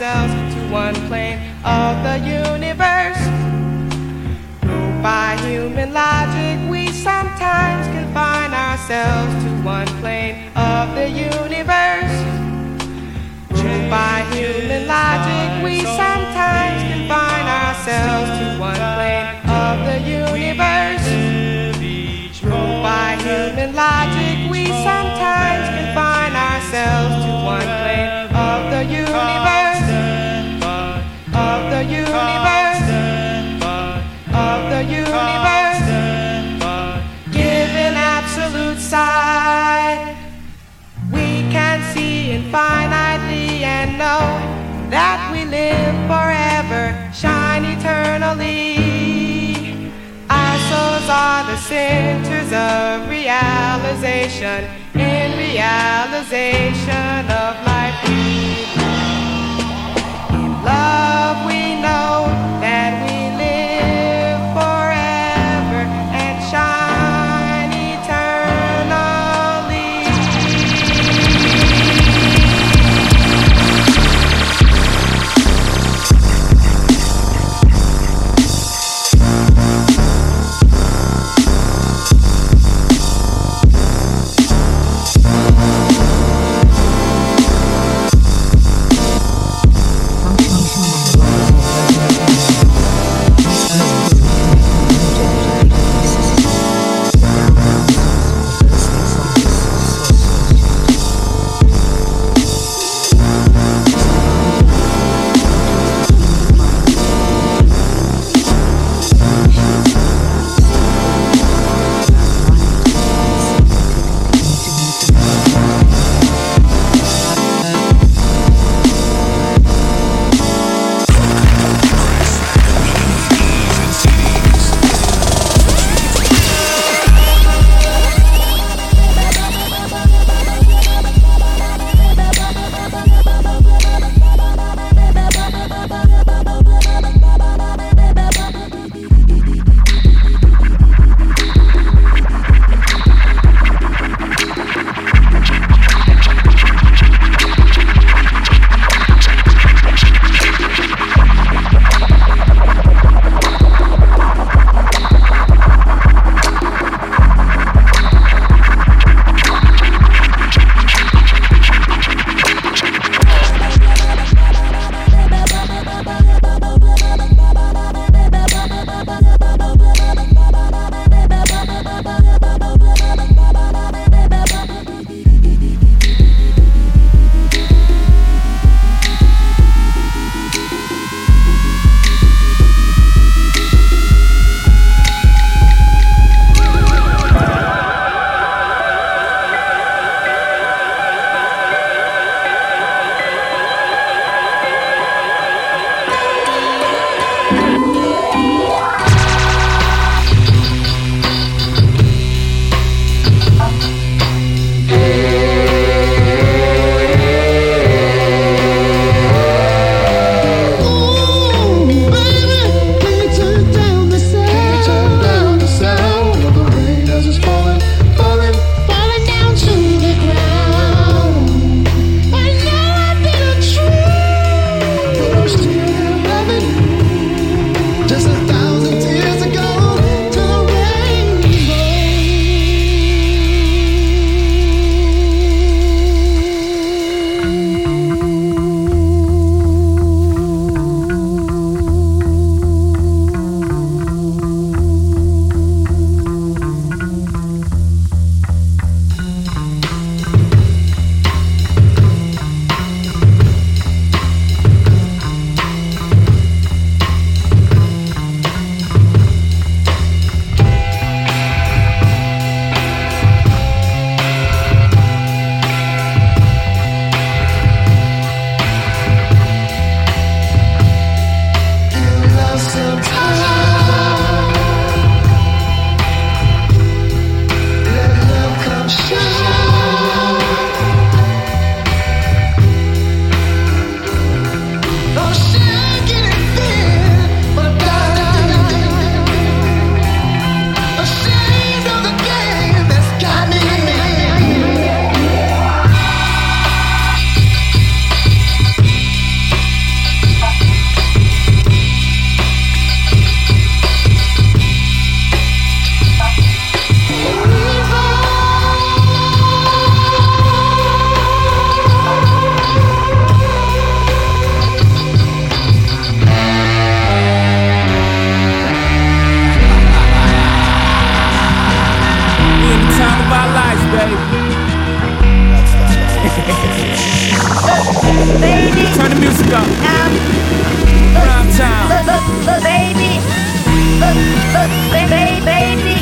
ourselves to one plane of the universe. By human logic, we sometimes confine ourselves to one plane of the universe. By human logic, we sometimes confine ourselves to one plane of the universe. By human logic, we sometimes confine ourselves see infinitely and know that we live forever, shine eternally. Our souls are the centers of realization, in realization of life. In love, we know that we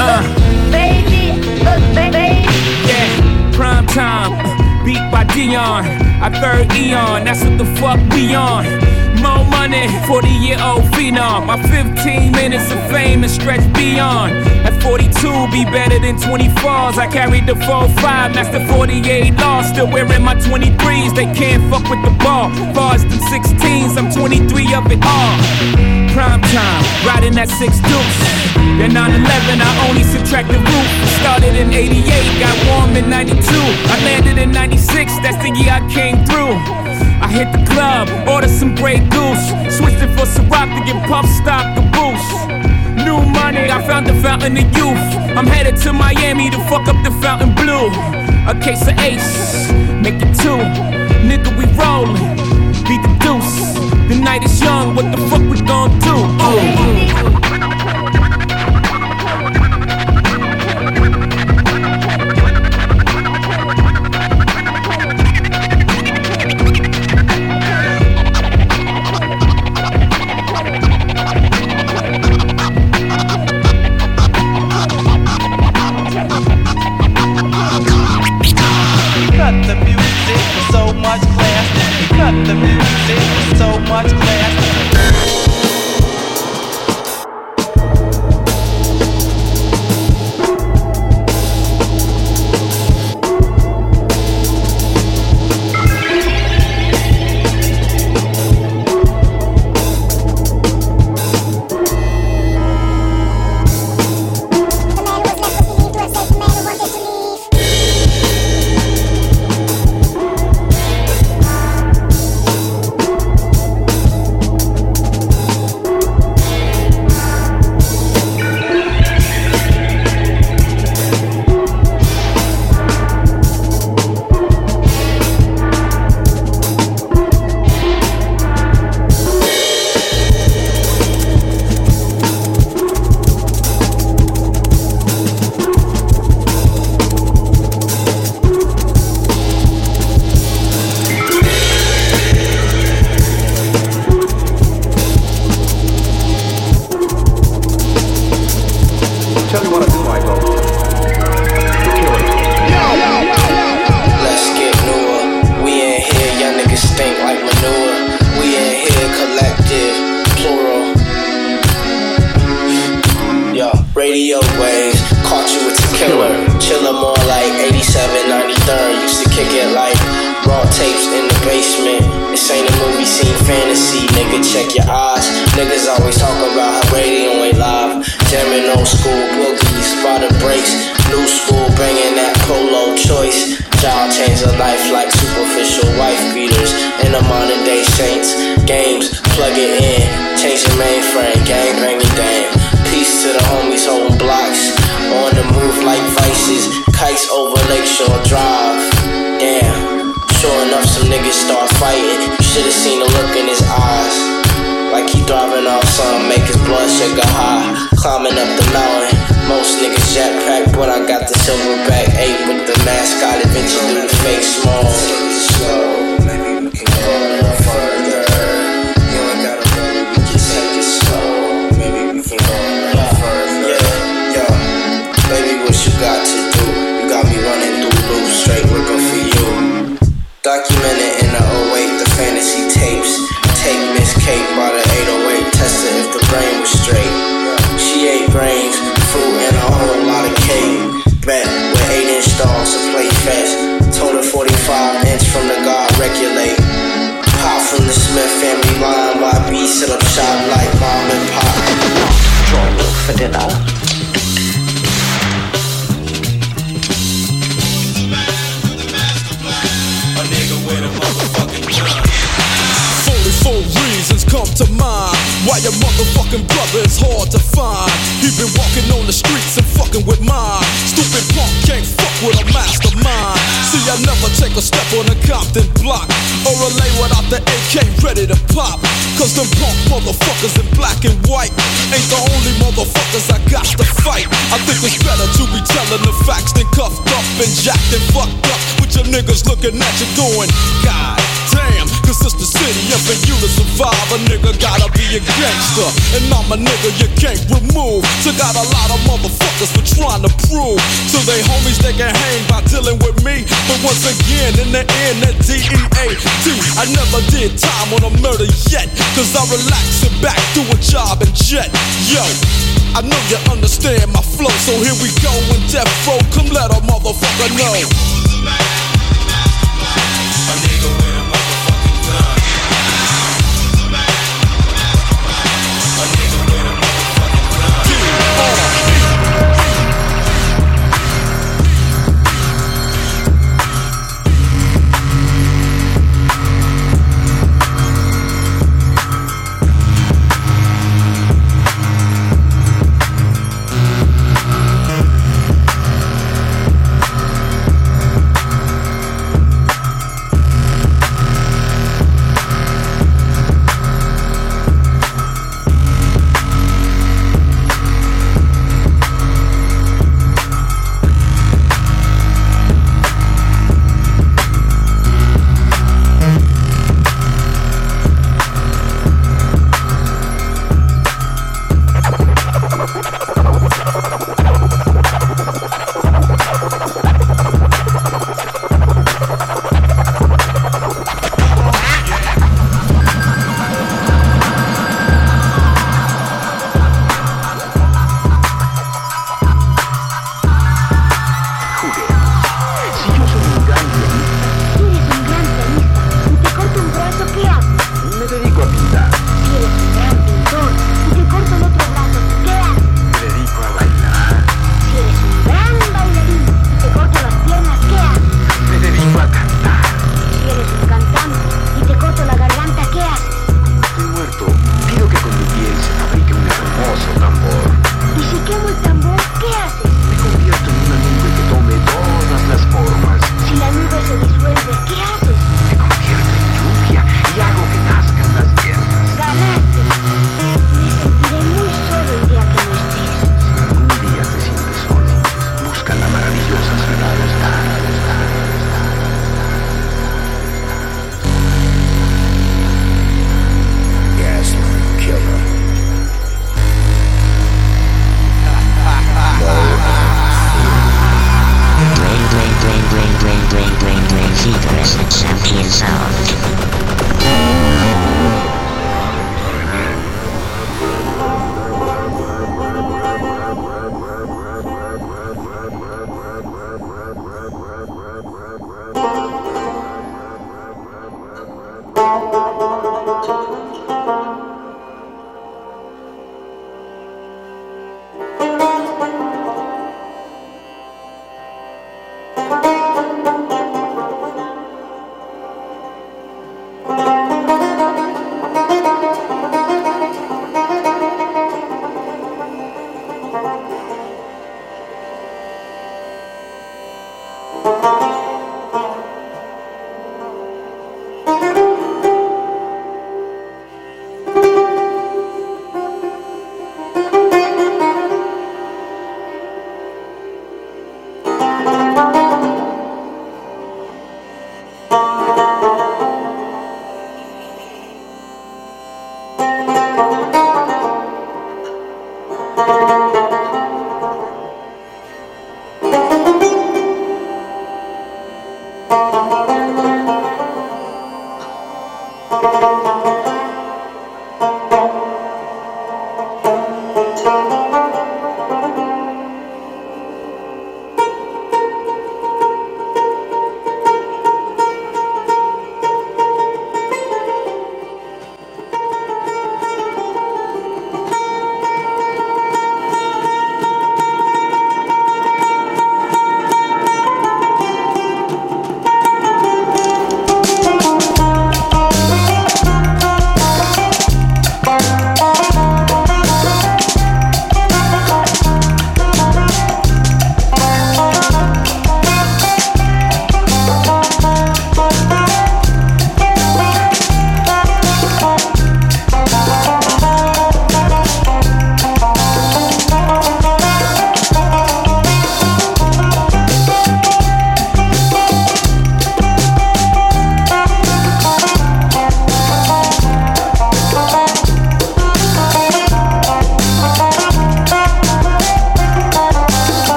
Uh. Yeah, prime time, beat by Dion. I third Eon, that's what the fuck we on. More money, 40 year old phenom. My 15 minutes of fame is stretched beyond. At 42, be better than 24s. I carried the 4-5, that's the 48 law. Still wearing my 23s, they can't fuck with the ball. Far as them 16s, I'm 23 of it all. Prime time, riding that 6 deuce. Then 9-11, I only subtract the roof. Started in 88, got warm in 92. I landed in 96, that's the year I came through. I hit the club, ordered some Grey Goose. Switched it for Ciroc to get puff stop the boost. New money, I found the fountain of youth. I'm headed to Miami to fuck up the Fontainebleau. A case of ace, make it two. Nigga, we rollin'. The night is young, what the fuck we gon' do? Ooh. Music with so much class. We cut the music with so much class. Radio waves, caught you with the killer. Chillin' more like 87, 93rd. Used to kick it like raw tapes in the basement. This ain't a movie scene fantasy, nigga. Check your eyes. Niggas always talk about how radio ain't live. Jamming old school boogies, spotted breaks. New school bringing that polo choice. Job change a life like superficial wife beaters. And the modern day saints. Games, plug it in. Change the mainframe, gang banging dame. To the homies holding blocks. On the move like vices. Kites over Lakeshore Drive. Damn. Sure enough, some niggas start fighting. You should've seen the look in his eyes. Like he thriving off some, make his blood sugar high. Climbing up the mountain. Most niggas jetpack, but I got the silverback 8 with the mascot adventure through the fake small. Slow, maybe we can go Kate by the 808, testing if the brain was straight. She ate brains, fruit, and a whole lot of cake. Bet with 8 inch dogs to play fast. Total 45 inch from the God regulate. Pop from the Smith family line, YB sit up shop like mom and pop. Me for dinner. To mind why your motherfucking brother is hard to find. He been walking on the streets and fucking with mine. Stupid punk can't fuck with a mastermind. See, I never take a step on a Compton block or a lay without the AK ready to pop. Cause them punk motherfuckers in black and white ain't the only motherfuckers I got to fight. I think it's better to be telling the facts than cuffed up and jacked and fucked up with your niggas looking at you doing. God damn, cause it's the city, and for you to survive, a nigga gotta be a gangster, and I'm a nigga you can't remove. So got a lot of motherfuckers for trying to prove to they homies they can hang by dealing with me. But once again, in the end, that D-E-A-D. I never did time on a murder yet, cause I relax and back, do a job and jet. Yo, I know you understand my flow, so here we go in death row. Come let a motherfucker know.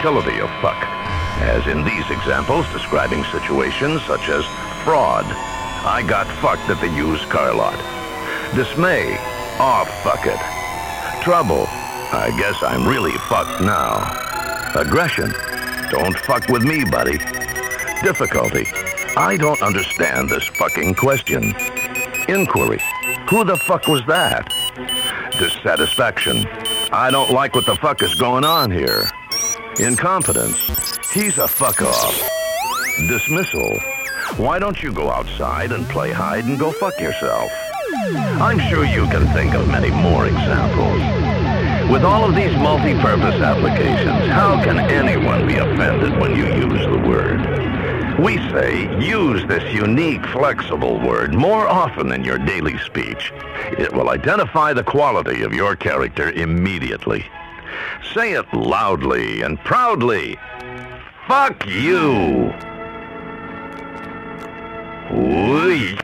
Versatility of fuck. As in these examples describing situations such as fraud. I got fucked at the used car lot. Dismay. Aw, fuck it. Trouble. I guess I'm really fucked now. Aggression. Don't fuck with me, buddy. Difficulty. I don't understand this fucking question. Inquiry. Who the fuck was that? Dissatisfaction. I don't like what the fuck is going on here. Incompetence. He's a fuck off. Dismissal. Why don't you go outside and play hide and go fuck yourself? I'm sure you can think of many more examples. With all of these multi-purpose applications, how can anyone be offended when you use the word? We say use this unique, flexible word more often in your daily speech. It will identify the quality of your character immediately. Say it loudly and proudly. Fuck you. Ooh,